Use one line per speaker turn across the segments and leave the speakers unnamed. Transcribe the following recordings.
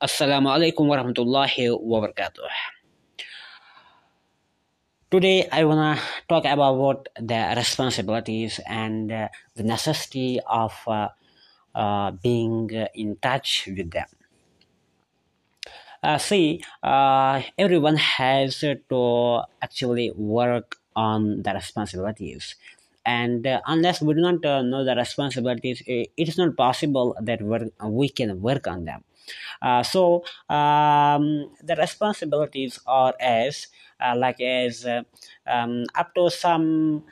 Assalamu alaikum warahmatullahi wabarakatuh. Today, I wanna talk about the responsibilities and uh, the necessity of uh, uh, being in touch with them. Uh, see, uh, everyone has to actually work on the responsibilities. And uh, unless we do not uh, know the responsibilities, it is not possible that we're, we can work on them. Uh, so um, the responsibilities are as uh, like as uh, um, up to some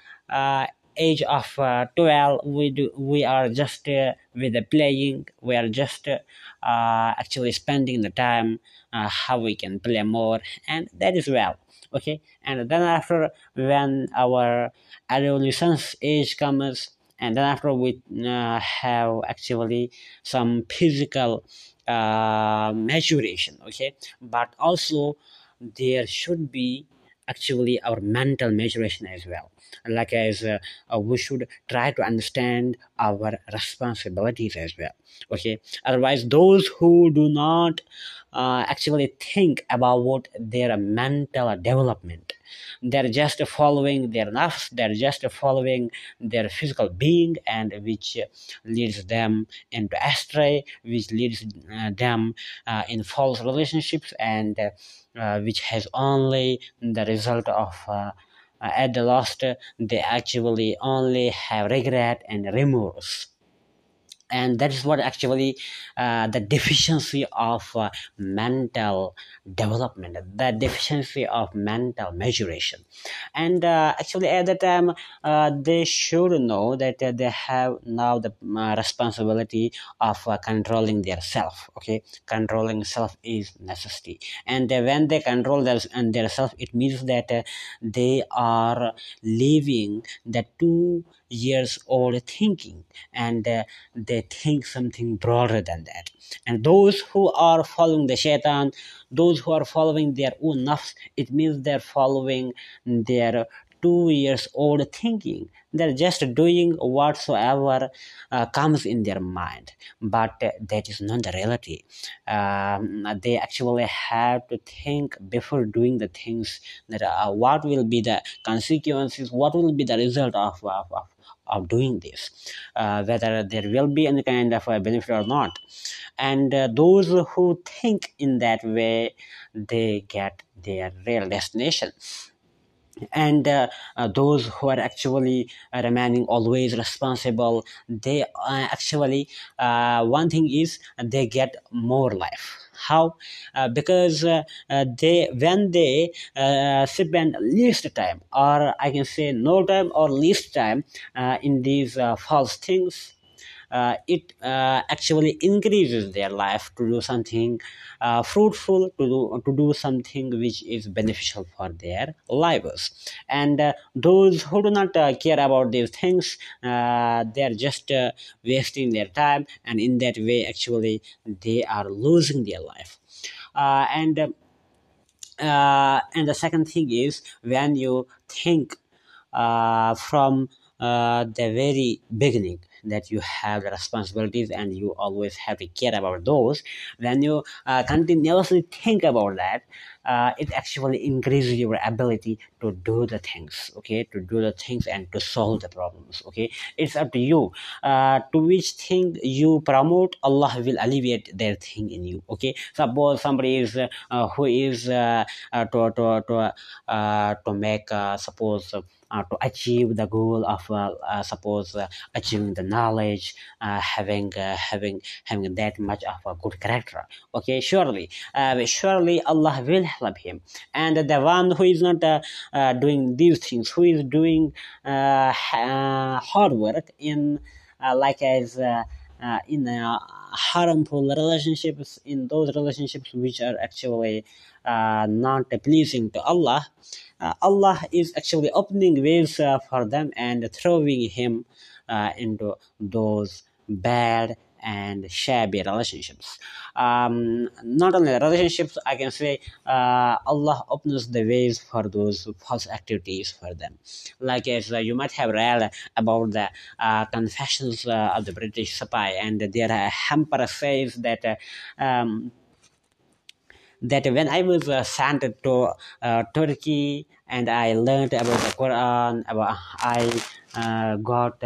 age of uh, 12 we do we are just with the playing we are just actually spending the time how we can play more and that is well okay? And then after when our adolescence age comes and then after we uh, have actually some physical uh, maturation okay? But also there should be actually our mental maturation as well. Like as uh, we should try to understand our responsibilities as well okay? Otherwise those who do not uh, actually think about their mental development they're just following their nafs they're just following their physical being and which leads them into astray which leads uh, them uh, in false relationships and uh, uh, which has only the result of uh, uh, at the last uh, they actually only have regret and remorse and that is what actually uh, the deficiency of uh, mental development the deficiency of mental maturation and uh, actually at the time uh, they should know that uh, they have now the uh, responsibility of controlling their self okay? Controlling self is necessity. And when they control their, and their self it means that they are leaving the two years old thinking and uh, they think something broader than that. And those who are following the shaitan those who are following their own nafs it means they're following their two years old thinking. They're just doing whatsoever uh, comes in their mind. But uh, that is not the reality. Um, they actually have to think before doing the things that uh, what will be the consequences what will be the result of, of, of of doing this, uh, whether there will be any kind of a benefit or not. And uh, those who think in that way, they get their real destination and uh, uh, those who are actually uh, remaining always responsible they uh, actually uh, one thing is they get more life. How? Uh, because they when they spend least time or i can say no time or least time in these false things uh, it uh, actually increases their life to do something uh, fruitful to do to do something which is beneficial for their lives and uh, those who do not uh, care about these things uh, they are just wasting their time and in that way actually they are losing their life. And and the second thing is when you think from the very beginning that you have the responsibilities and you always have to care about those when you uh, continuously think about that uh, it actually increases your ability to do the things okay? To do the things and to solve the problems okay? It's up to you uh, to which thing you promote allah will alleviate their thing in you okay? Suppose somebody is uh, who is uh, uh, to to to uh, to make suppose uh, to achieve the goal of uh, uh, suppose uh, achieving the knowledge uh, having uh, having having that much of a good character. Okay surely uh, surely allah will help him. And the one who is not doing these things who is doing hard work in like as uh, in harmful relationships in those relationships which are actually uh, not pleasing to allah. Uh, allah is actually opening ways uh, for them and throwing him uh, into those bad and shabby relationships. Um, not only relationships i can say uh, allah opens the ways for those false activities for them. Like as uh, you might have read about the uh, confessions uh, of the british spy and their uh, Hempher says that uh, um, that when I was uh, sent to uh, Turkey and I learned about the Quran, about I uh, got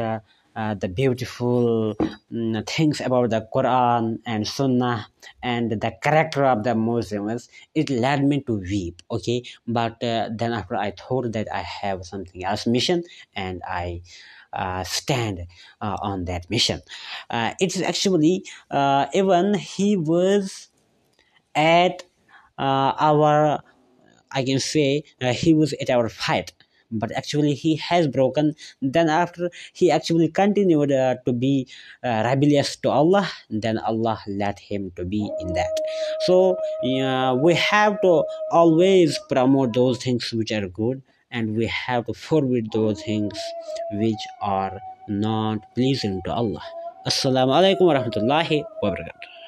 uh, the beautiful mm, things about the Quran and Sunnah and the character of the Muslims, it led me to weep. Okay, but uh, then after I thought that I have something else mission and I uh, stand uh, on that mission. Uh, it's actually uh, even he was at our, I can say, he was at our fight. But actually, he has broken. Then, after he actually continued uh, to be uh, rebellious to Allah, then Allah let him to be in that. So, uh, we have to always promote those things which are good and we have to forbid those things which are not pleasing to Allah. Assalamu alaikum wa rahmatullahi wa barakatuh.